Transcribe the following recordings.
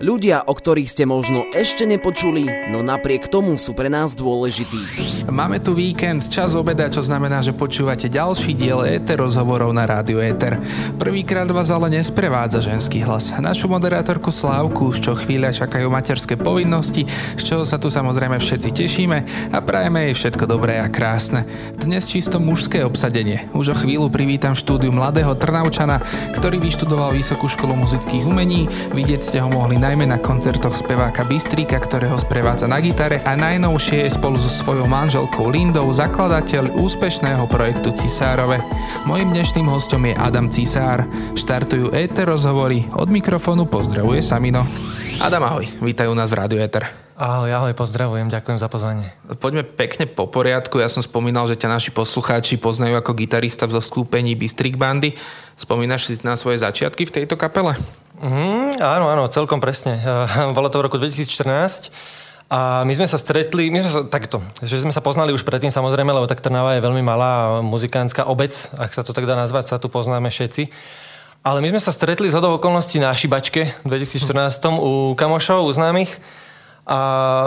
Ľudia, o ktorých ste možno ešte nepočuli, no napriek tomu sú pre nás dôležití. Máme tu víkend, čas obeda, čo znamená, že počúvate ďalší diel ETER rozhovorov na rádiu ETER. Prvýkrát vás ale nesprevádza ženský hlas. Našu moderátorku Slávku už čo chvíľa čakajú materské povinnosti, z čoho sa tu samozrejme všetci tešíme a prajeme jej všetko dobré a krásne. Dnes čisto mužské obsadenie. Už o chvíľu privítam štúdiu mladého Trnaučana, ktorý vyštudoval Vysokú školu muzických umení. Vidieť ste ho mohli na najmä na koncertoch speváka Bystrika, ktorého sprevádza na gitare a najnovšie je spolu so svojou manželkou Lindou zakladateľ úspešného projektu Cisárove. Mojím dnešným hostom je Adam Cisár. Štartujú ETER rozhovory. Od mikrofónu pozdravuje Samino. Adam, ahoj. Vítajú nás v Rádiu ETER. Ahoj, ahoj, pozdravujem, ďakujem za pozvanie. Poďme pekne po poriadku. Ja som spomínal, že ťa naši poslucháči poznajú ako gitarista v zoskúpení Bystrik Bandy. Spomínaš si na svoje začiatky v tejto kapele? Mm, áno, áno, celkom presne. Bolo to v roku 2014 a my sme sa stretli, my sme sa, takto, že sme sa poznali už predtým samozrejme, lebo tak Trnava je veľmi malá muzikánska obec, ak sa to tak dá nazvať, sa tu poznáme všetci. Ale my sme sa stretli z hodou okolností na Šibačke v 2014 u kamošov, u známych a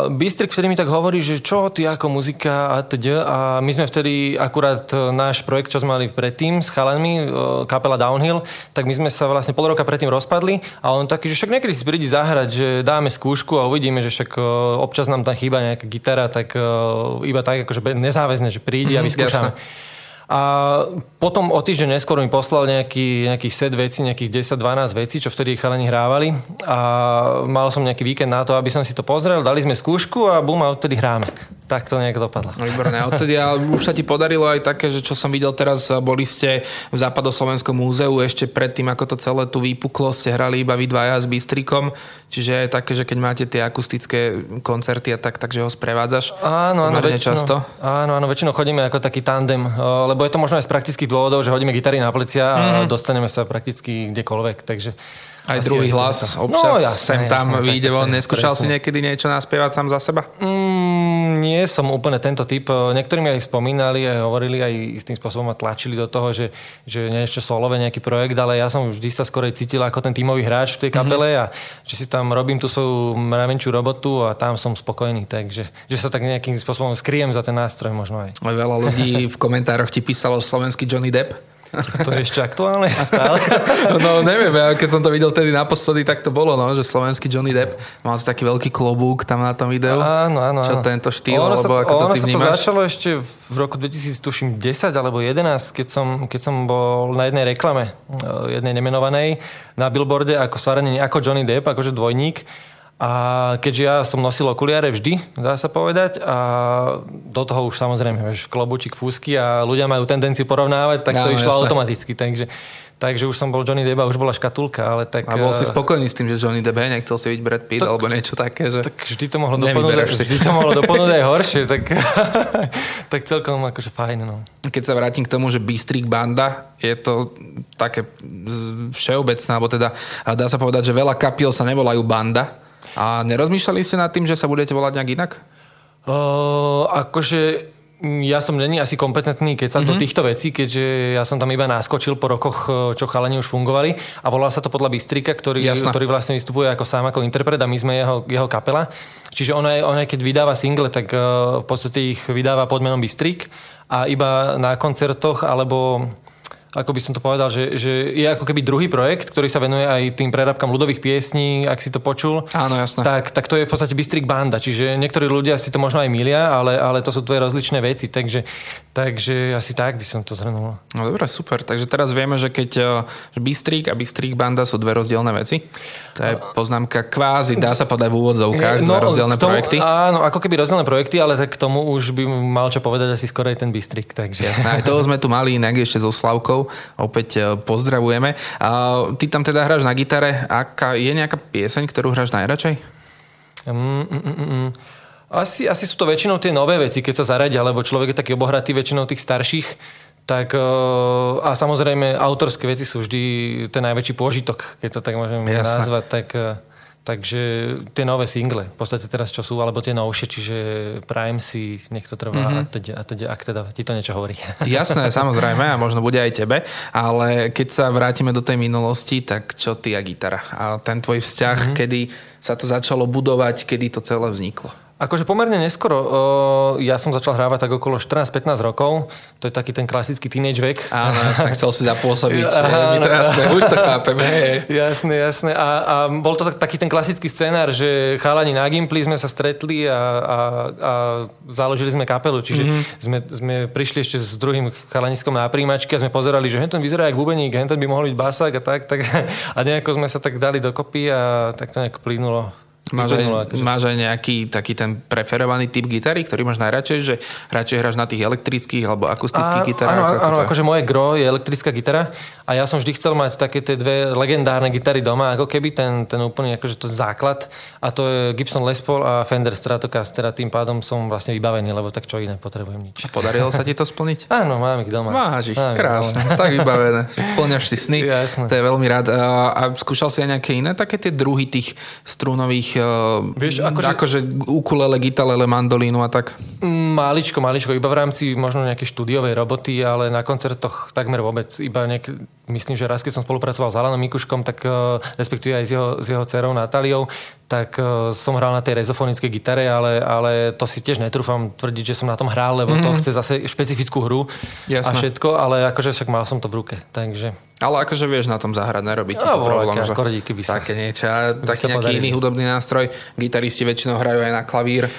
Bystrik vtedy mi tak hovorí, že čo ty ako muzika a teda. A my sme vtedy akurát e, náš projekt, čo sme mali predtým s chalanmi, e, kapela Downhill, tak my sme sa vlastne pol roka predtým rozpadli a on taký, že však niekedy si prídi zahrať, že dáme skúšku a uvidíme, že však e, občas nám tam chýba nejaká gitara, tak iba tak akože nezáväzne, že prídi a mhm, vyskúšame. Mm, a potom o týždeň neskôr mi poslal nejaký, nejaký set veci, nejakých 10-12 vecí, čo vtedy chalani hrávali. A mal som nejaký víkend na to, aby som si to pozrel, dali sme skúšku a bum, a odtedy hráme. Tak to nejak dopadlo. No, výborné. Odtedy a už sa ti podarilo aj také, že čo som videl teraz, boli ste v Západoslovenskom múzeu ešte predtým, ako to celé tu vypuklo, ste hrali iba vy dvaja s Bystrikom. Čiže je také, že keď máte tie akustické koncerty a tak, takže ho sprevádzaš áno, áno, väčšinou, často? Áno, áno, väčšinou chodíme ako taký tandem, lebo je to možno aj z praktických dôvodov, že hodíme gitary na plecia a mm. dostaneme sa prakticky kdekoľvek, takže aj Asi druhý hlas, no, občas no, jasné, sem tam jasné, vyjde von. Neskúšal si niekedy niečo naspievať sám za seba? Mm, nie som úplne tento typ. Niektorí mi aj spomínali, aj hovorili, aj istým spôsobom ma tlačili do toho, že, že niečo solové, nejaký projekt, ale ja som vždy sa skorej cítil ako ten tímový hráč v tej mhm. kapele mm-hmm. a že si tam robím tú svoju mravenčú robotu a tam som spokojný. Takže že sa tak nejakým spôsobom skriem za ten nástroj možno. Aj veľa ľudí v komentároch ti písalo slovenský Johnny Depp. To je ešte aktuálne stále? no neviem, ja keď som to videl tedy naposledy, tak to bolo, no, že slovenský Johnny Depp mal taký veľký klobúk tam na tom videu. Áno, áno. Čo tento štýl, ono alebo sa, ako to ty vnímaš? Sa to začalo ešte v roku 2010 alebo 11, keď som, keď som bol na jednej reklame, eh, jednej nemenovanej, na billboarde ako stvarenie ako Johnny Depp, akože dvojník a keďže ja som nosil okuliare vždy, dá sa povedať, a do toho už samozrejme, vieš, klobúčik, fúsky a ľudia majú tendenciu porovnávať, tak to no, išlo jasné. automaticky. Takže, takže už som bol Johnny Depp a už bola škatulka, ale tak... A bol si eh, spokojný s tým, že Johnny Depp nechcel si byť Brad Pitt tak, alebo niečo také, že... Tak vždy to mohlo dopadnúť, vždy to mohlo dopadnúť aj horšie, tak, tak celkom akože fajn, no. Keď sa vrátim k tomu, že Bystrik Banda je to také všeobecné, alebo teda dá sa povedať, že veľa kapiel sa nevolajú banda, a nerozmýšľali ste nad tým, že sa budete volať nejak inak? Uh, akože ja som není asi kompetentný, keď sa mm-hmm. do mhm. týchto vecí, keďže ja som tam iba naskočil po rokoch, čo chalani už fungovali a volal sa to podľa Bystrika, ktorý, ktorý vlastne vystupuje ako sám ako interpret a my sme jeho, jeho kapela. Čiže on aj, on aj keď vydáva single, tak uh, v podstate ich vydáva pod menom Bystrik a iba na koncertoch alebo ako by som to povedal, že, že je ako keby druhý projekt, ktorý sa venuje aj tým prerábkam ľudových piesní, ak si to počul. Áno, jasné. Tak, tak to je v podstate Bystrik Banda, čiže niektorí ľudia si to možno aj milia, ale, ale to sú tvoje rozličné veci, takže, takže asi tak by som to zhrnul. No dobré, super. Takže teraz vieme, že keď že Bystrik a Bystrik Banda sú dve rozdielne veci. To je poznámka kvázi, dá sa podať v úvodzovkách, no, dve rozdielne tomu, projekty. Áno, ako keby rozdielne projekty, ale tak k tomu už by mal čo povedať asi skoro aj ten Bystrik. Takže. Jasné, aj toho sme tu mali inak ešte so Slavkou opäť e, pozdravujeme. Ty tam teda hráš na gitare. Aká, je nejaká pieseň, ktorú hráš najradšej? Mm, mm, mm, mm. Asi, asi sú to väčšinou tie nové veci, keď sa zaradia, lebo človek je taký obohratý väčšinou tých starších. Tak, e, a samozrejme, autorské veci sú vždy ten najväčší pôžitok, keď to tak môžem Jasne. nazvať. Tak, e, Takže tie nové single, v podstate teraz čo sú, alebo tie novšie, čiže Prime si, nech to trvá mm-hmm. a teď, a teď, ak teda ti to niečo hovorí. Jasné, samozrejme a možno bude aj tebe, ale keď sa vrátime do tej minulosti, tak čo ty a gitara? A ten tvoj vzťah, mm-hmm. kedy sa to začalo budovať, kedy to celé vzniklo? Akože pomerne neskoro. Ja som začal hrávať tak okolo 14-15 rokov. To je taký ten klasický teenage vek. Áno, tak chcel si zapôsobiť. Áno, to jasné, už to chápeme. Jasné, jasné. A, a bol to taký ten klasický scenár, že chalani na Gimply sme sa stretli a, a, a založili sme kapelu. Čiže mm-hmm. sme, sme prišli ešte s druhým chalaniskom na príjmačke a sme pozerali, že henton vyzerá ako bubeník, henton by mohol byť basák a tak, tak. A nejako sme sa tak dali dokopy a tak to nejako plynulo. Máš aj, akože. máš aj nejaký taký ten preferovaný typ gitary, ktorý máš najradšej, že radšej hráš na tých elektrických alebo akustických gitarách? Áno, áno, akože moje gro je elektrická gitara a ja som vždy chcel mať také tie dve legendárne gitary doma, ako keby ten, ten úplný akože to základ a to je Gibson Les Paul a Fender Stratocaster a tým pádom som vlastne vybavený, lebo tak čo iné potrebujem nič. Podarilo sa ti to splniť? áno, mám ich doma. Máš ich, mám krásne, doma. tak vybavené. Splňaš si sny, Jasne. to je veľmi rád. A, a skúšal si aj nejaké iné také tie druhy tých strúnových uh, Vieš, akože, akože ukulele, gitalele, mandolínu a tak? Maličko, maličko, iba v rámci možno nejakej štúdiovej roboty, ale na koncertoch takmer vôbec, iba nejak, myslím, že raz, keď som spolupracoval s Alanom Mikuškom, tak uh, respektíve aj s jeho, s jeho dcerou Natáliou, tak uh, som hral na tej rezofonickej gitare, ale, ale to si tiež netrúfam tvrdiť, že som na tom hral, lebo mm-hmm. to mhm. chce zase špecifickú hru Jasne. a všetko, ale akože však mal som to v ruke, takže... Ale akože vieš na tom zahrať, nerobí ti to no, problém. Že... Akordíky by sa, také niečo, taký nejaký podarili. iný hudobný nástroj. Gitaristi väčšinou hrajú aj na klavír.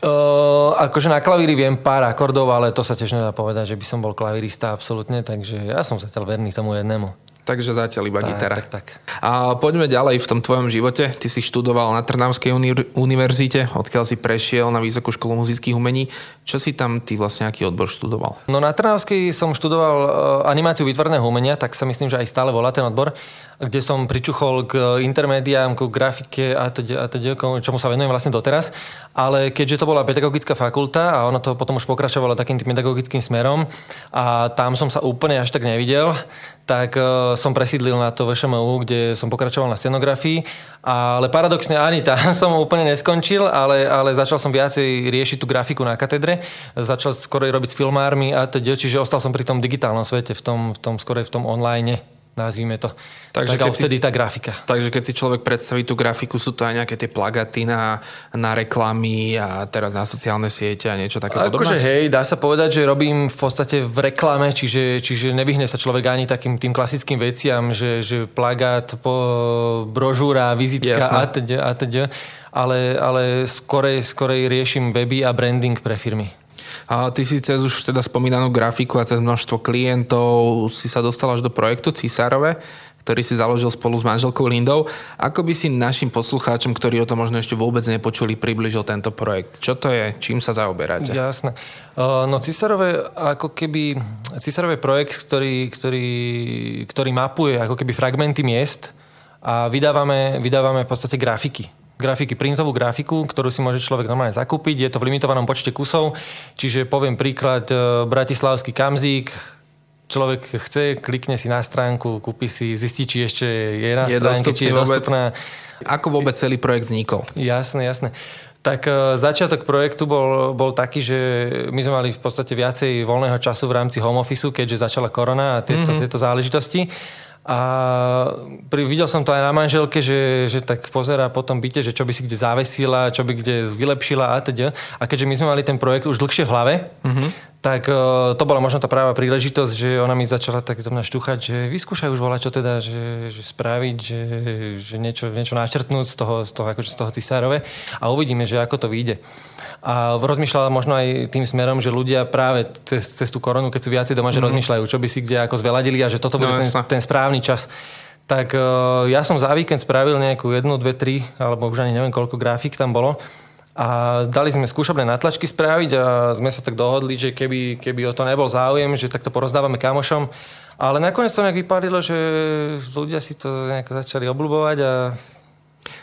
Uh, akože na klavíri viem pár akordov, ale to sa tiež nedá povedať, že by som bol klavírista absolútne, takže ja som zatiaľ verný tomu jednému. Takže zatiaľ iba tak, gitara. Tak, tak. A poďme ďalej v tom tvojom živote. Ty si študoval na Trnavskej uni- univerzite, odkiaľ si prešiel na Vysokú školu muzických umení. Čo si tam ty vlastne aký odbor študoval? No na Trnavskej som študoval uh, animáciu výtvarného umenia, tak sa myslím, že aj stále volá ten odbor, kde som pričuchol k intermédiám, k grafike a teda, čomu sa venujem vlastne doteraz. Ale keďže to bola pedagogická fakulta a ono to potom už pokračovalo takým tým pedagogickým smerom a tam som sa úplne až tak nevidel, tak uh, som presídlil na to VŠMU, kde som pokračoval na scenografii. Ale paradoxne ani tam som úplne neskončil, ale, ale začal som viacej riešiť tú grafiku na katedre. Začal skoro robiť s filmármi a teda, čiže ostal som pri tom digitálnom svete, v tom, v tom skoro v tom online nazvime to. Takže tak, keď vtedy si, tá grafika. Takže keď si človek predstaví tú grafiku, sú to aj nejaké tie plagaty na, na reklamy a teraz na sociálne siete a niečo také podobné? Akože hej, dá sa povedať, že robím v podstate v reklame, čiže, čiže nevyhne sa človek ani takým tým klasickým veciam, že, že plagát, po, brožúra, vizitka a teď, a teď, ale, ale skorej, skorej riešim weby a branding pre firmy. A ty si cez už teda spomínanú grafiku a cez množstvo klientov si sa dostal až do projektu Cisárove, ktorý si založil spolu s manželkou Lindou. Ako by si našim poslucháčom, ktorí o to možno ešte vôbec nepočuli, približil tento projekt? Čo to je? Čím sa zaoberáte? Jasné. No Cisárove ako keby... Cisárove projekt, ktorý, ktorý, ktorý mapuje ako keby fragmenty miest a vydávame, vydávame v podstate grafiky grafiky, printovú grafiku, ktorú si môže človek normálne zakúpiť. Je to v limitovanom počte kusov, čiže poviem príklad e, Bratislavský kamzík, človek chce, klikne si na stránku, kúpi si, zistí, či ešte je na je stránke, či je dostupná. Ako vôbec celý projekt vznikol? Jasné, jasné. Tak e, začiatok projektu bol, bol taký, že my sme mali v podstate viacej voľného času v rámci home office, keďže začala korona a tieto, mm-hmm. tieto záležitosti. A pri, videl som to aj na manželke, že, že tak pozera po tom byte, že čo by si kde zavesila, čo by kde vylepšila a teda. A keďže my sme mali ten projekt už dlhšie v hlave, mm-hmm. Tak uh, to bola možno tá práva príležitosť, že ona mi začala tak zo mňa štuchať, že vyskúšaj už volať, čo teda, že, že spraviť, že, že niečo, niečo načrtnúť z toho, z toho, akože z toho cisárove a uvidíme, že ako to vyjde a rozmýšľala možno aj tým smerom, že ľudia práve cez, cez tú koronu, keď sú viacej doma, že mm. rozmýšľajú, čo by si kde ako zveladili a že toto bude no, ten, ten správny čas. Tak uh, ja som za víkend spravil nejakú jednu, dve, tri, alebo už ani neviem, koľko grafik tam bolo. A dali sme skúšobné natlačky spraviť a sme sa tak dohodli, že keby, keby o to nebol záujem, že takto porozdávame kamošom. Ale nakoniec to nejak vypadilo, že ľudia si to nejako začali obľúbovať a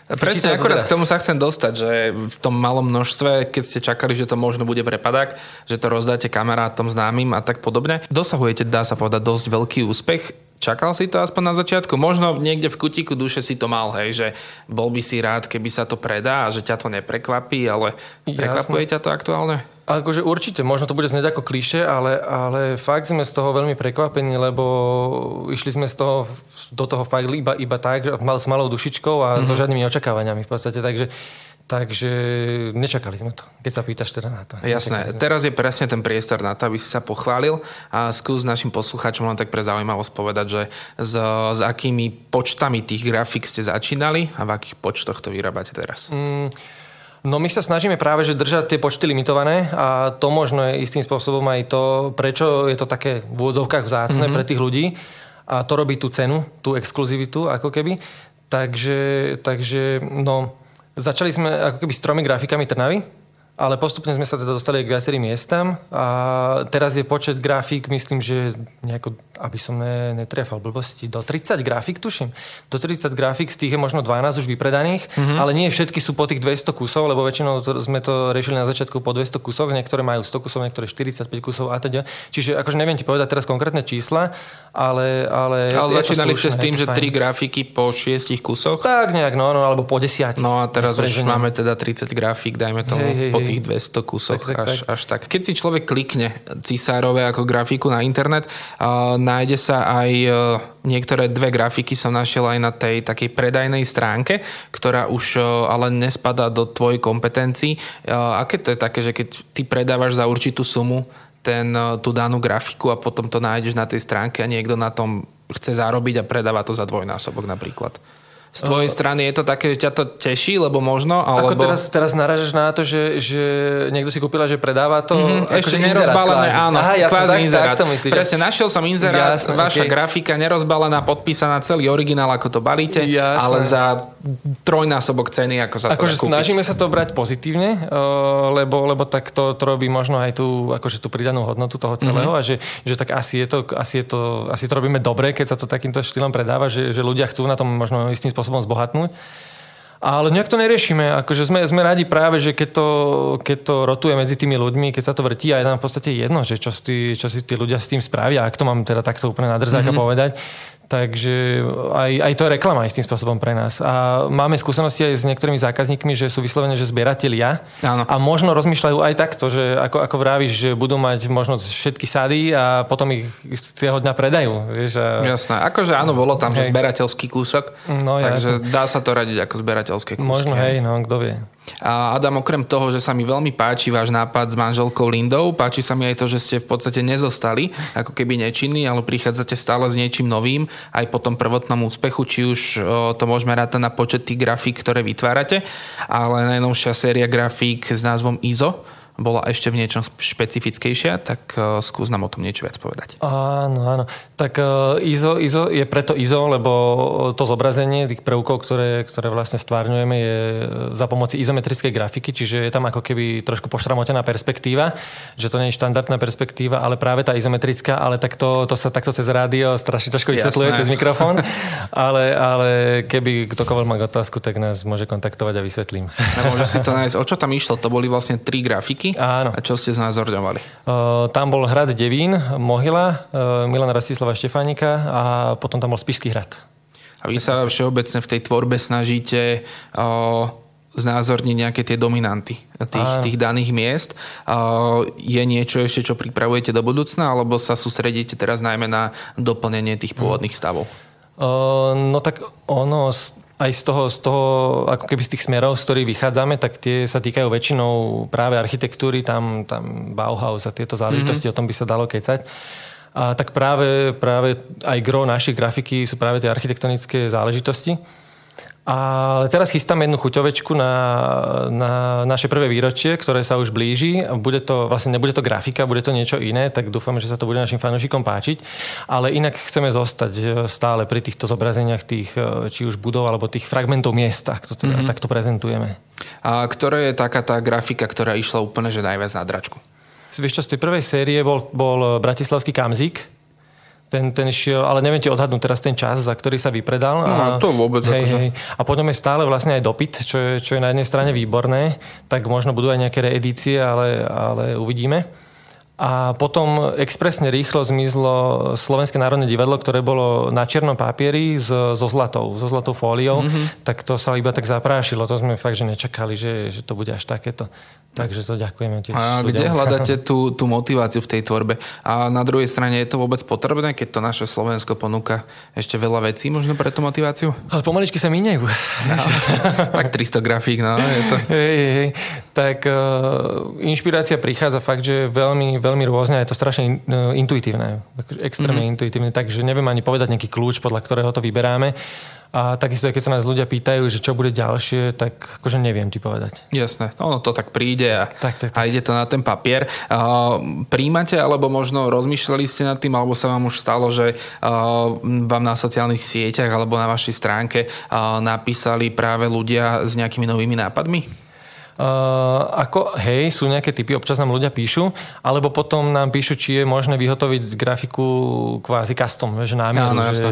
Presne, akorát k tomu sa chcem dostať, že v tom malom množstve, keď ste čakali, že to možno bude prepadák, že to rozdáte kamarátom známym a tak podobne, dosahujete, dá sa povedať, dosť veľký úspech. Čakal si to aspoň na začiatku? Možno niekde v kutiku duše si to mal, hej, že bol by si rád, keby sa to predá a že ťa to neprekvapí, ale prekvapuje ťa to aktuálne? Akože určite, možno to bude znieť ako kliše, ale, ale fakt sme z toho veľmi prekvapení, lebo išli sme z toho, do toho fakt iba, iba tak, mal, s malou dušičkou a mm-hmm. so mhm. žiadnymi očakávaniami v podstate, takže Takže nečakali sme to, keď sa pýtaš teda na to. Jasné, teraz je presne ten priestor na to, aby si sa pochválil a skús našim poslucháčom len tak pre zaujímavosť povedať, že s, s akými počtami tých grafik ste začínali a v akých počtoch to vyrábate teraz? Mm, no my sa snažíme práve, že držať tie počty limitované a to možno je istým spôsobom aj to, prečo je to také v úvodzovkách vzácne mm-hmm. pre tých ľudí a to robí tú cenu, tú exkluzivitu ako keby. Takže, takže no, Začali sme ako keby s tromi grafikami Trnavy, ale postupne sme sa teda dostali k viacerým miestam a teraz je počet grafík, myslím, že nejako aby som ne, netrefal blbosti, do 30 grafik tuším. Do 30 grafik, z tých je možno 12 už vypredaných, mm-hmm. ale nie všetky sú po tých 200 kusov, lebo väčšinou to, sme to riešili na začiatku po 200 kusoch, niektoré majú 100 kusov, niektoré 45 kusov a teda. Čiže akože neviem ti povedať teraz konkrétne čísla, ale... Ale, ale začínali ste s tým, že 3 grafiky po 6 kusoch? Tak nejak, no, no alebo po 10. No a teraz už máme teda 30 grafík, dajme tomu hej, hej, po tých 200 kusoch tak, tak, až, tak. až tak. Keď si človek klikne Cisárové ako grafiku na internet, uh, nájde sa aj e, niektoré dve grafiky som našiel aj na tej takej predajnej stránke, ktorá už e, ale nespadá do tvojej kompetencií. E, aké to je také, že keď ty predávaš za určitú sumu ten, tú danú grafiku a potom to nájdeš na tej stránke a niekto na tom chce zarobiť a predáva to za dvojnásobok napríklad? Z tvojej strany je to také, že ťa to teší, lebo možno, alebo... Ako teraz, teraz naražaš na to, že, že niekto si kúpila, že predáva to... Mm-hmm, ešte nerozbalené, áno, Aha, jasne, kvázi tak, inzerát. Tak to myslíš, Presne, našiel som inzerát, jasne, vaša okay. grafika nerozbalená, podpísaná, celý originál, ako to balíte, jasne. ale za trojnásobok ceny, ako sa akože snažíme sa to brať pozitívne, lebo, lebo tak to, to robí možno aj tú, akože tú pridanú hodnotu toho celého mm-hmm. a že, že tak asi je, to, asi, je to, asi to robíme dobre, keď sa to takýmto štýlom predáva, že, že ľudia chcú na tom možno istým spôsobom spôsobom zbohatnúť. Ale nejak to neriešime. Akože sme, sme radi práve, že keď to, keď to rotuje medzi tými ľuďmi, keď sa to vrtí a je nám v podstate jedno, že čo si, čo si tí ľudia s tým spravia, ak to mám teda takto úplne na drzáka mm-hmm. povedať, Takže aj, aj to je reklama istým spôsobom pre nás. A máme skúsenosti aj s niektorými zákazníkmi, že sú vyslovene, že zberatelia. Áno. A možno rozmýšľajú aj takto, že ako, ako vravíš, že budú mať možno všetky sady a potom ich toho dňa predajú. Vieš, a... Jasné. Akože áno, bolo tam, hej. že zberateľský kúsok. No, takže jasne. dá sa to radiť ako zberateľské kúsky. Možno, hej, no, kto vie. A Adam, okrem toho, že sa mi veľmi páči váš nápad s manželkou Lindou, páči sa mi aj to, že ste v podstate nezostali ako keby nečinní, ale prichádzate stále s niečím novým, aj po tom prvotnom úspechu, či už to môžeme rátať na počet tých grafík, ktoré vytvárate, ale najnovšia séria grafík s názvom ISO, bola ešte v niečom špecifickejšia, tak uh, skús nám o tom niečo viac povedať. Áno, áno. Tak uh, ISO, ISO je preto ISO, lebo to zobrazenie tých prvkov, ktoré, ktoré vlastne stvárňujeme, je za pomoci izometrickej grafiky, čiže je tam ako keby trošku pošramotená perspektíva, že to nie je štandardná perspektíva, ale práve tá izometrická, ale tak to, to sa takto cez rádio strašne ťažko vysvetľuje cez mikrofón, ale, ale keby ktokoľvek má otázku, tak nás môže kontaktovať a vysvetlím. Môže si to nájsť. O čo tam išlo? To boli vlastne tri grafiky roky. Áno. A čo ste znázorňovali? Uh, tam bol hrad Devín, Mohyla, uh, Milan Rastislava Štefánika a potom tam bol Spišský hrad. A vy sa všeobecne v tej tvorbe snažíte uh, znázorniť nejaké tie dominanty tých, tých daných miest. Je niečo ešte, čo pripravujete do budúcna, alebo sa sústredíte teraz najmä na doplnenie tých pôvodných stavov? No tak ono aj z toho, z toho, ako keby z tých smerov, z ktorých vychádzame, tak tie sa týkajú väčšinou práve architektúry, tam, tam Bauhaus a tieto záležitosti, mm-hmm. o tom by sa dalo kecať. A tak práve, práve aj gro našich grafiky sú práve tie architektonické záležitosti. Ale teraz chystám jednu chuťovečku na, na naše prvé výročie, ktoré sa už blíži. Bude to, vlastne nebude to grafika, bude to niečo iné, tak dúfame, že sa to bude našim fanúšikom páčiť. Ale inak chceme zostať e, stále pri týchto zobrazeniach tých, e, či už budov, alebo tých fragmentov miesta, to, mm-hmm. tak to prezentujeme. A ktorá je taká tá grafika, ktorá išla úplne že najviac na dračku? Vieš čo, z tej prvej série bol, bol Bratislavský kamzik, ten, ten šiel, ale neviem ti odhadnúť teraz ten čas, za ktorý sa vypredal. No, a, to vôbec. Hej, akože... hej. A potom je stále vlastne aj dopyt, čo je, čo je na jednej strane výborné, tak možno budú aj nejaké reedície, ale, ale uvidíme. A potom expresne rýchlo zmizlo Slovenské národné divadlo, ktoré bolo na čiernom papieri so, so zlatou, so zlatou fóliou, mm-hmm. tak to sa iba tak zaprášilo. To sme fakt, že nečakali, že, že to bude až takéto. Takže to ďakujeme tiež. A ľuďom. kde hľadáte tú, tú motiváciu v tej tvorbe? A na druhej strane je to vôbec potrebné, keď to naše Slovensko ponúka ešte veľa vecí možno pre tú motiváciu? Ale pomaličky sa míňajú. No, tak 300 grafík, no. Je to... Hej, hej. Tak uh, inšpirácia prichádza fakt, že veľmi, veľmi rôzne a je to strašne uh, intuitívne. Extrémne mm-hmm. intuitívne, takže neviem ani povedať nejaký kľúč, podľa ktorého to vyberáme. A takisto, keď sa nás ľudia pýtajú, že čo bude ďalšie, tak akože neviem ti povedať. Jasné, ono to tak príde a, tak, tak, tak. a ide to na ten papier. Uh, príjmate, alebo možno rozmýšľali ste nad tým, alebo sa vám už stalo, že uh, vám na sociálnych sieťach alebo na vašej stránke uh, napísali práve ľudia s nejakými novými nápadmi? Uh, ako, hej, sú nejaké typy, občas nám ľudia píšu, alebo potom nám píšu, či je možné vyhotoviť z grafiku kvázi custom, že námier, no, že,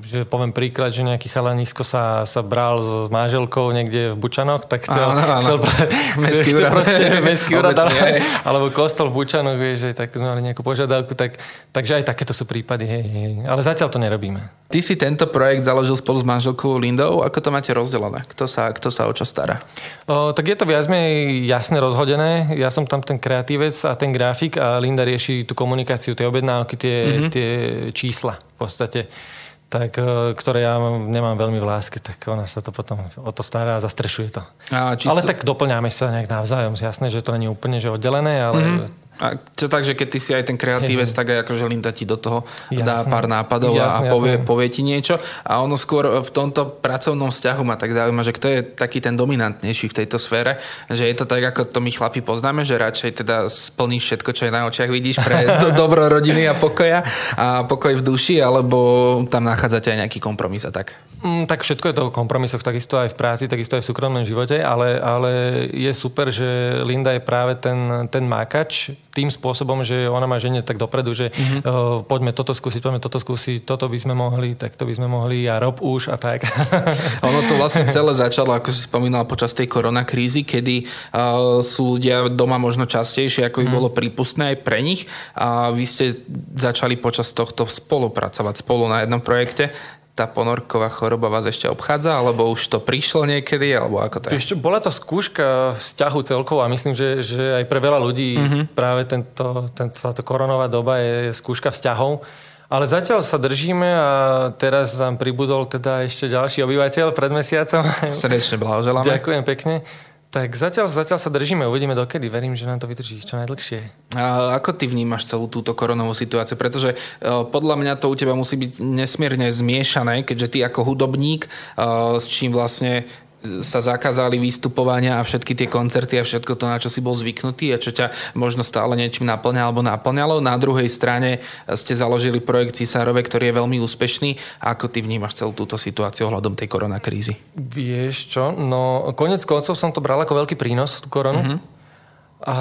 že poviem príklad, že nejaký chalanisko sa, sa bral s máželkou niekde v Bučanoch, tak chcel, áno, áno. chcel, mestský úrad, proste, mestský úrad ale, alebo kostol v Bučanoch, vieš, že tak sme mali nejakú požiadavku, tak, takže aj takéto sú prípady, hej, hej. ale zatiaľ to nerobíme. Ty si tento projekt založil spolu s manželkou Lindou, ako to máte rozdelené? Kto sa, kto sa o čo stará? O, tak je to viac viac menej jasne rozhodené. Ja som tam ten kreatívec a ten grafik a Linda rieši tú komunikáciu, tie objednávky, tie, mm-hmm. tie čísla v podstate tak, e, ktoré ja nemám veľmi v láske, tak ona sa to potom o to stará a zastrešuje to. A ale tak doplňame sa nejak navzájom. Jasné, že to není úplne že oddelené, ale mm-hmm a to tak, že keď ty si aj ten kreatívec, tak aj akože Linda ti do toho jasne, dá pár nápadov jasne, a povie, jasne. povie ti niečo. A ono skôr v tomto pracovnom vzťahu ma tak zaujíma, že kto je taký ten dominantnejší v tejto sfére. Že je to tak, ako to my chlapi poznáme, že radšej teda splníš všetko, čo je na očiach vidíš pre do, dobro rodiny a pokoja a pokoj v duši, alebo tam nachádzate aj nejaký kompromis a tak. Mm, tak všetko je to o kompromisoch, takisto aj v práci, takisto aj v súkromnom živote, ale, ale je super, že Linda je práve ten, ten mákač tým spôsobom, že ona má ženie tak dopredu, že mm-hmm. uh, poďme toto skúsiť, poďme toto skúsiť, toto by sme mohli, tak to by sme mohli a rob už a tak. ono to vlastne celé začalo, ako si spomínal, počas tej koronakrízy, kedy uh, sú ľudia doma možno častejšie, ako by mm. bolo prípustné aj pre nich a vy ste začali počas tohto spolupracovať spolu na jednom projekte tá ponorková choroba vás ešte obchádza, alebo už to prišlo niekedy, alebo ako to je? Ešte, bola to skúška vzťahu celkovo a myslím, že, že aj pre veľa ľudí mm-hmm. práve tento, tento, táto koronová doba je, je skúška vzťahov. Ale zatiaľ sa držíme a teraz nám pribudol teda ešte ďalší obyvateľ pred mesiacom. Srdečne blahoželáme. Ďakujem pekne. Tak zatiaľ, zatiaľ sa držíme, uvidíme dokedy. Verím, že nám to vydrží čo najdlhšie. A ako ty vnímaš celú túto koronovú situáciu? Pretože uh, podľa mňa to u teba musí byť nesmierne zmiešané, keďže ty ako hudobník, uh, s čím vlastne sa zakázali vystupovania a všetky tie koncerty a všetko to, na čo si bol zvyknutý a čo ťa možno stále niečím naplňa alebo naplňalo. Na druhej strane ste založili projekt Cisárove, ktorý je veľmi úspešný. Ako ty vnímaš celú túto situáciu ohľadom tej koronakrízy? Vieš čo, no konec koncov som to bral ako veľký prínos, tú koronu. Mm-hmm a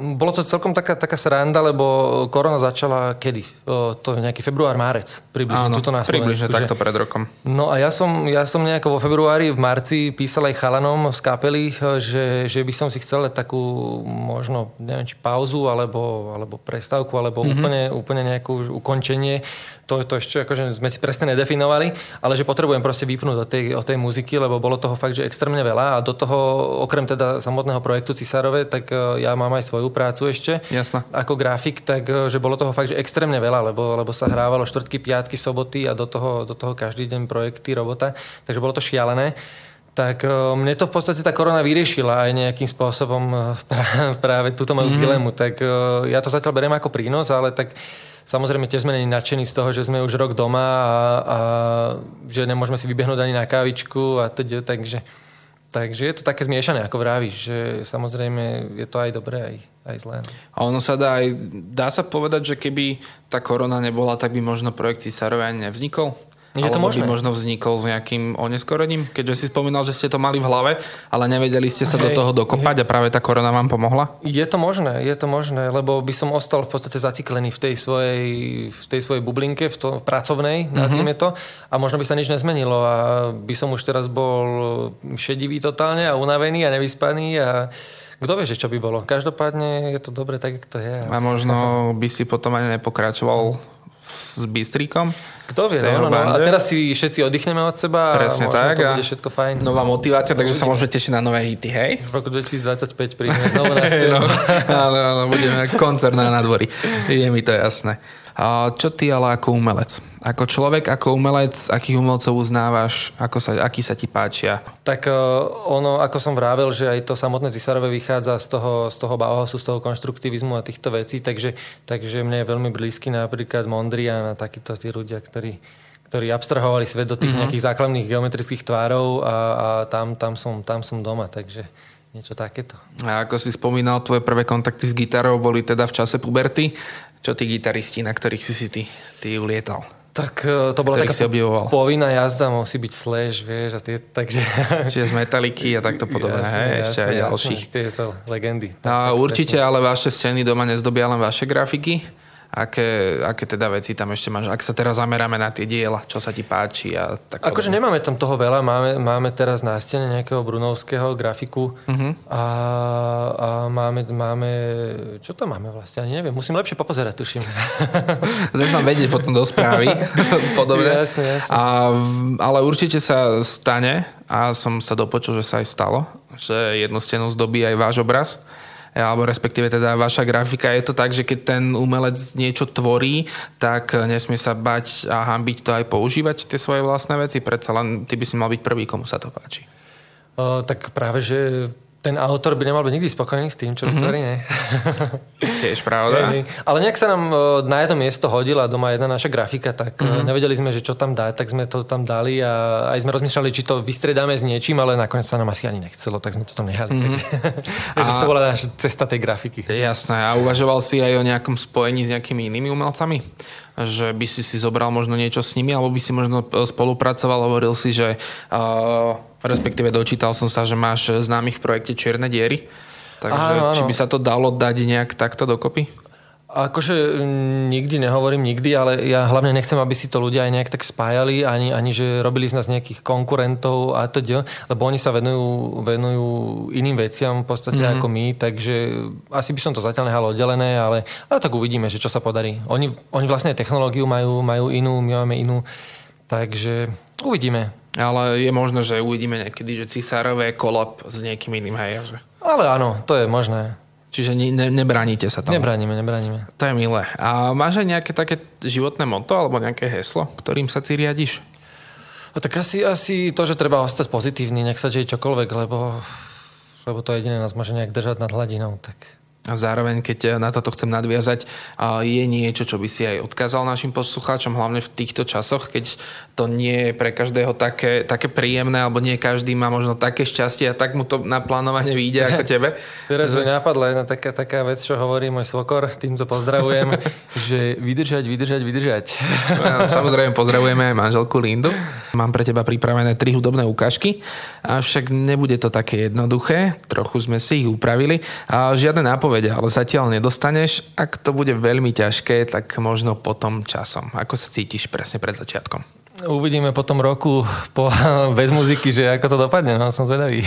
bolo to celkom taká, taká sranda, lebo korona začala kedy? O, to je nejaký február, márec. Približne, Áno, tuto na približne takto pred rokom. No a ja som, ja som nejako vo februári, v marci písal aj chalanom z kapely, že, že by som si chcel takú možno, neviem, či pauzu, alebo, alebo prestávku, alebo mm-hmm. úplne, úplne nejakú ukončenie to, to ešte akože sme si presne nedefinovali, ale že potrebujem proste vypnúť od tej, od tej muziky, lebo bolo toho fakt, že extrémne veľa a do toho, okrem teda samotného projektu Cisárove, tak e, ja mám aj svoju prácu ešte Jasne. ako grafik, tak e, že bolo toho fakt, že extrémne veľa, lebo, lebo sa hrávalo štvrtky, piatky, soboty a do toho, do toho každý deň projekty, robota, takže bolo to šialené tak e, mne to v podstate tá korona vyriešila aj nejakým spôsobom práve túto moju mm. dilemu. Tak ja to zatiaľ beriem ako prínos, ale tak Samozrejme, tiež sme nadšení z toho, že sme už rok doma a, a že nemôžeme si vybehnúť ani na kávičku a teď, takže, takže je to také zmiešané, ako vravíš, že samozrejme je to aj dobré, aj, aj zlé. No. A ono sa dá aj, dá sa povedať, že keby tá korona nebola, tak by možno projekt Cisárovi ani nevznikol? Je to možné. by možno vznikol s nejakým oneskorením? Keďže si spomínal, že ste to mali v hlave, ale nevedeli ste sa hej, do toho dokopať hej. a práve tá korona vám pomohla? Je to možné, je to možné, lebo by som ostal v podstate zaciklený v tej svojej, v tej svojej bublinke, v, to, v pracovnej, mhm. nazvime to, a možno by sa nič nezmenilo a by som už teraz bol šedivý totálne a unavený a nevyspaný a kto vie, že čo by bolo. Každopádne je to dobre tak, jak to je. A možno by si potom ani nepokračoval s Bystríkom? Kto vie, no, no, no. A teraz si všetci oddychneme od seba Presne a tak. to A bude všetko fajn. Nová motivácia, takže sa môžeme tešiť na nové hity, hej? V roku 2025 prídeme znovu na scénu. no, áno, áno, budeme koncert na nadvorí. Je mi to jasné. A čo ty ale ako umelec? Ako človek, ako umelec, akých umelcov uznávaš, ako sa, aký sa ti páčia? Tak ono, ako som vravel, že aj to samotné Cisarové vychádza z toho, z toho Bauhausu, z toho konštruktivizmu a týchto vecí, takže, takže mne je veľmi blízky napríklad Mondrian a takíto tí ľudia, ktorí, ktorí abstrahovali svet do tých mm-hmm. nejakých základných geometrických tvárov a, a tam, tam, som, tam som doma, takže niečo takéto. A ako si spomínal, tvoje prvé kontakty s gitarou boli teda v čase puberty. Čo tí gitaristi, na ktorých si si ty, ty ulietal? Tak to bola taká povinná jazda, musí byť slash, vieš, a tie, takže... Čiže z metaliky a takto podobné, jasne, hej, jasne, ešte aj ďalších. Tieto legendy. A určite, presne. ale vaše scény doma nezdobia len vaše grafiky? Aké, aké teda veci tam ešte máš? Ak sa teraz zameráme na tie diela, čo sa ti páči a tak Akože nemáme tam toho veľa, máme, máme teraz na stene nejakého brunovského grafiku uh-huh. a, a máme, máme, čo to máme vlastne, ani neviem, musím lepšie popozerať, tuším. Dáš nám vedieť potom do správy, podobne. Jasne, jasne. A, ale určite sa stane, a som sa dopočul, že sa aj stalo, že jednu stenu zdobí aj váš obraz alebo respektíve teda vaša grafika. Je to tak, že keď ten umelec niečo tvorí, tak nesmie sa bať a hambiť to aj používať tie svoje vlastné veci. Predsa len ty by si mal byť prvý, komu sa to páči. O, tak práve, že ten autor by nemal byť nikdy spokojný s tým, čo mm-hmm. vytvorí, nie? Tiež pravda. Hej, ale nejak sa nám na jedno miesto hodila doma jedna naša grafika, tak mm-hmm. nevedeli sme, že čo tam dať, tak sme to tam dali a aj sme rozmýšľali, či to vystredáme s niečím, ale nakoniec sa nám asi ani nechcelo, tak sme to tam nehali. Mm-hmm. Takže a... to bola naša cesta tej grafiky. Jasné. A uvažoval si aj o nejakom spojení s nejakými inými umelcami? Že by si si zobral možno niečo s nimi, alebo by si možno spolupracoval, hovoril si, že uh, respektíve dočítal som sa, že máš známych v projekte Čierne diery. Takže áno, áno. či by sa to dalo dať nejak takto dokopy? Akože nikdy nehovorím nikdy, ale ja hlavne nechcem, aby si to ľudia aj nejak tak spájali, ani, ani že robili z nás nejakých konkurentov a teda, lebo oni sa venujú, venujú iným veciam v podstate mm-hmm. ako my, takže asi by som to zatiaľ nehal oddelené, ale, ale tak uvidíme, že čo sa podarí. Oni, oni vlastne technológiu majú, majú inú, my máme inú, takže uvidíme. Ale je možné, že uvidíme niekedy, že Cisárové kolab s niekým iným, hej? Že... Ale áno, to je možné. Čiže ne, ne, nebránite sa tomu? Nebránime, nebránime. To je milé. A máš aj nejaké také životné moto alebo nejaké heslo, ktorým sa ty riadiš? No, tak asi, asi to, že treba ostať pozitívny, nech sa deje čokoľvek, lebo, lebo to jediné nás môže nejak držať nad hladinou. Tak a zároveň, keď na toto chcem nadviazať, je niečo, čo by si aj odkázal našim poslucháčom, hlavne v týchto časoch, keď to nie je pre každého také, také príjemné, alebo nie každý má možno také šťastie a tak mu to na plánovanie vyjde ako tebe. Teraz mi napadla jedna taká, taká vec, čo hovorí môj svokor, týmto pozdravujem, že vydržať, vydržať, vydržať. No, samozrejme pozdravujeme aj manželku Lindu. Mám pre teba pripravené tri hudobné ukážky, avšak nebude to také jednoduché, trochu sme si ich upravili. A žiadne nápovede odpovede, ale zatiaľ nedostaneš. Ak to bude veľmi ťažké, tak možno potom časom. Ako sa cítiš presne pred začiatkom? Uvidíme po tom roku po, bez muziky, že ako to dopadne, no som zvedavý.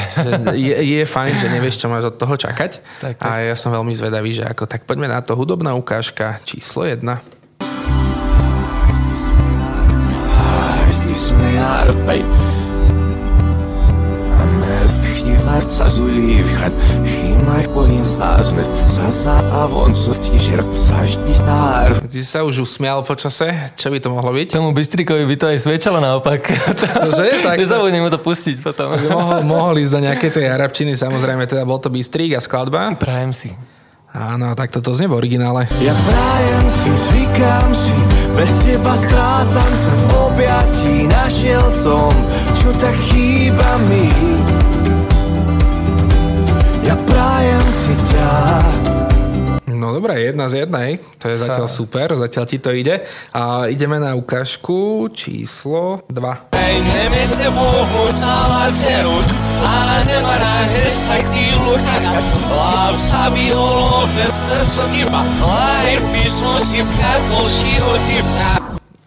Je, je fajn, že nevieš, čo máš od toho čakať. Tak, tak. A ja som veľmi zvedavý, že ako. Tak poďme na to. Hudobná ukážka číslo jedna. Arca zulívhat, chýmaj pojím zázmet, sa za avon surtižer, saždi tár. Ty sa už usmial počase, čo by to mohlo byť? Tomu Bystrikovi by to aj svedčalo naopak. že je tak? Nezabudni mu to pustiť potom. mohol, mohol ísť do nejakej tej arabčiny, samozrejme, teda bol to Bystrik a skladba. Prajem si. Áno, tak toto znie v originále. Ja prajem si, zvykám si, bez teba strácam sa v objatí, našiel som, čo tak chýba mi. Ja prajem si ťa No dobré, jedna z jednej. To je zatiaľ super, zatiaľ ti to ide. A ideme na ukážku číslo 2.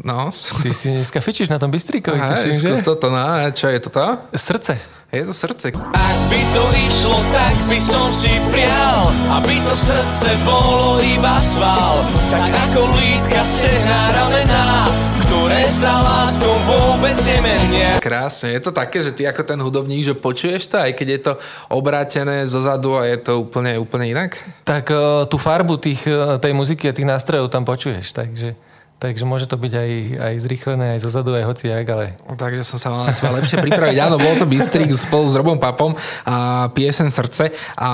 No. Ty si dneska fičíš na tom Bystrikovi. Aha, skús toto, no. Čo je toto? Srdce. Je to srdce. Ak by to išlo, tak by som si prial Aby to srdce bolo iba sval Tak ako lítka stehná ramená Ktoré sa láskou vôbec nemenia Krásne, je to také, že ty ako ten hudobník, že počuješ to, aj keď je to obrátené zo zadu a je to úplne, úplne inak? Tak uh, tú farbu tých, uh, tej muziky a tých nástrojov tam počuješ, takže... Takže môže to byť aj, aj zrýchlené, aj zozadu, aj hociak, ale... Takže som sa mal na seba lepšie pripraviť. Áno, bol to Bystrik spolu s Robom Papom a piesen Srdce a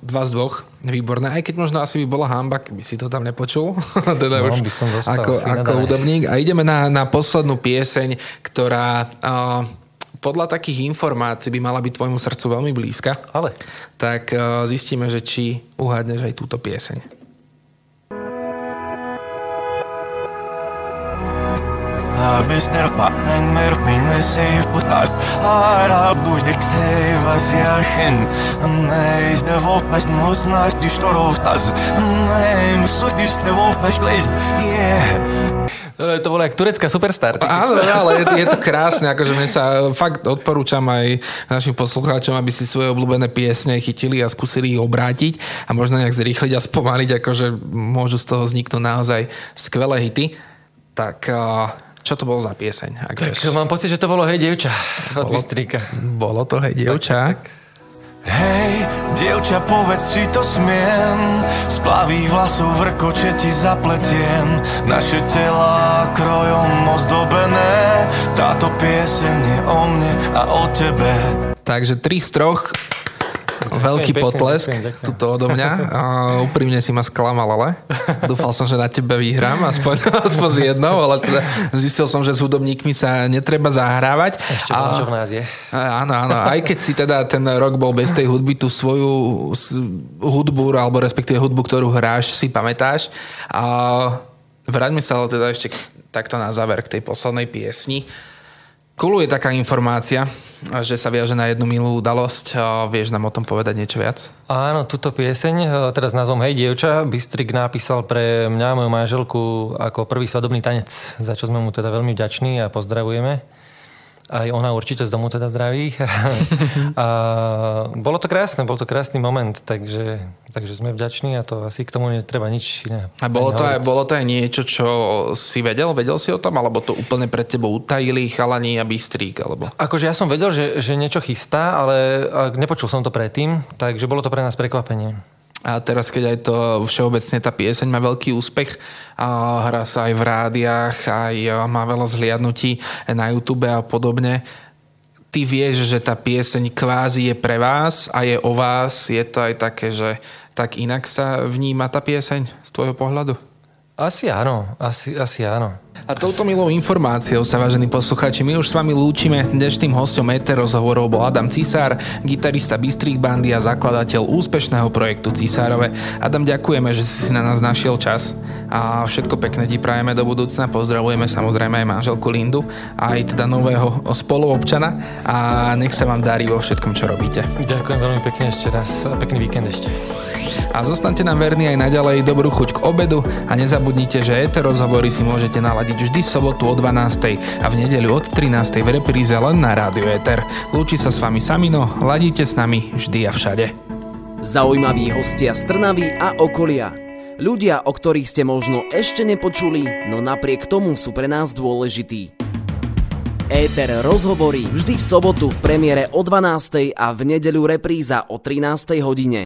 dva z dvoch. Výborné, aj keď možno asi by bola hamba, keby si to tam nepočul. teda No, už by som dostal ako, ako hudobník. A ideme na, na poslednú pieseň, ktorá uh, podľa takých informácií by mala byť tvojmu srdcu veľmi blízka. Ale... Tak uh, zistíme, že či uhádneš aj túto pieseň. Mer minne sig på start Ara buzdek se vas jachen Meis de vopas mus nas di štorovtas Meim sus di ste vopas gleis Yeah To bola jak turecká superstar. Áno, ale je, je to krásne, akože mne sa fakt odporúčam aj našim poslucháčom, aby si svoje obľúbené piesne chytili a skúsili ich obrátiť a možno nejak zrýchliť a spomaliť, akože môžu z toho vzniknúť naozaj skvelé hity. Tak čo to bolo za pieseň? Ak Tak vieš? mám pocit, že to bolo Hej, dievča od Bystríka. Bolo to, hej, dievča. Hej, dievča, povedz, či to smiem Z plavých vlasov vrkoče ti zapletiem Naše tela krojom ozdobené Táto pieseň je o mne a o tebe Takže tri z troch. Veľký pekne, potlesk ďakujem, ďakujem. tuto odo mňa. A úprimne si ma sklamal, ale dúfal som, že na tebe vyhrám, aspoň, aspoň z jednou, ale teda zistil som, že s hudobníkmi sa netreba zahrávať. Ešte a... v nás je. Áno, áno. Aj keď si teda ten rok bol bez tej hudby, tú svoju hudbu, alebo respektíve hudbu, ktorú hráš, si pamätáš. A vráťme sa ale teda ešte takto na záver k tej poslednej piesni. Kuluje taká informácia, že sa viaže na jednu milú udalosť. Vieš nám o tom povedať niečo viac? Áno, túto pieseň, e, teraz názvom Hej, dievča, Bystrik napísal pre mňa a moju manželku ako prvý svadobný tanec, za čo sme mu teda veľmi vďační a pozdravujeme. Aj ona určite z domu teda zdraví. a bolo to krásne, bol to krásny moment, takže, takže sme vďační a to asi k tomu netreba nič iné. A bolo to, aj, bolo to aj niečo, čo si vedel? Vedel si o tom? Alebo to úplne pred tebou utajili chalani a bystrík? Alebo... Akože ja som vedel, že, že niečo chystá, ale nepočul som to predtým, takže bolo to pre nás prekvapenie. A teraz, keď aj to všeobecne tá pieseň má veľký úspech, a hrá sa aj v rádiách, aj má veľa zhliadnutí na YouTube a podobne, ty vieš, že tá pieseň kvázi je pre vás a je o vás, je to aj také, že tak inak sa vníma tá pieseň z tvojho pohľadu? Asi áno, asi, asi áno. A touto milou informáciou sa, vážení poslucháči, my už s vami lúčime. Dnešným hostom ETE rozhovorov bol Adam Cisár, gitarista Bystrik Bandy a zakladateľ úspešného projektu Cisárove. Adam, ďakujeme, že si na nás našiel čas a všetko pekné ti prajeme do budúcna. Pozdravujeme samozrejme aj manželku Lindu a aj teda nového spoluobčana a nech sa vám darí vo všetkom, čo robíte. Ďakujem veľmi pekne ešte raz a pekný víkend ešte. A zostaňte nám verní aj naďalej dobrú chuť k obedu a nezabudnite, že ETE rozhovory si môžete naladiť vždy v sobotu o 12. a v nedeľu od 13. v repríze len na Rádiu ETER. Lúči sa s vami Samino, ladíte s nami vždy a všade. Zaujímaví hostia z Trnavy a okolia. Ľudia, o ktorých ste možno ešte nepočuli, no napriek tomu sú pre nás dôležití. Éter rozhovorí vždy v sobotu v premiére o 12. a v nedeľu repríza o 13. hodine.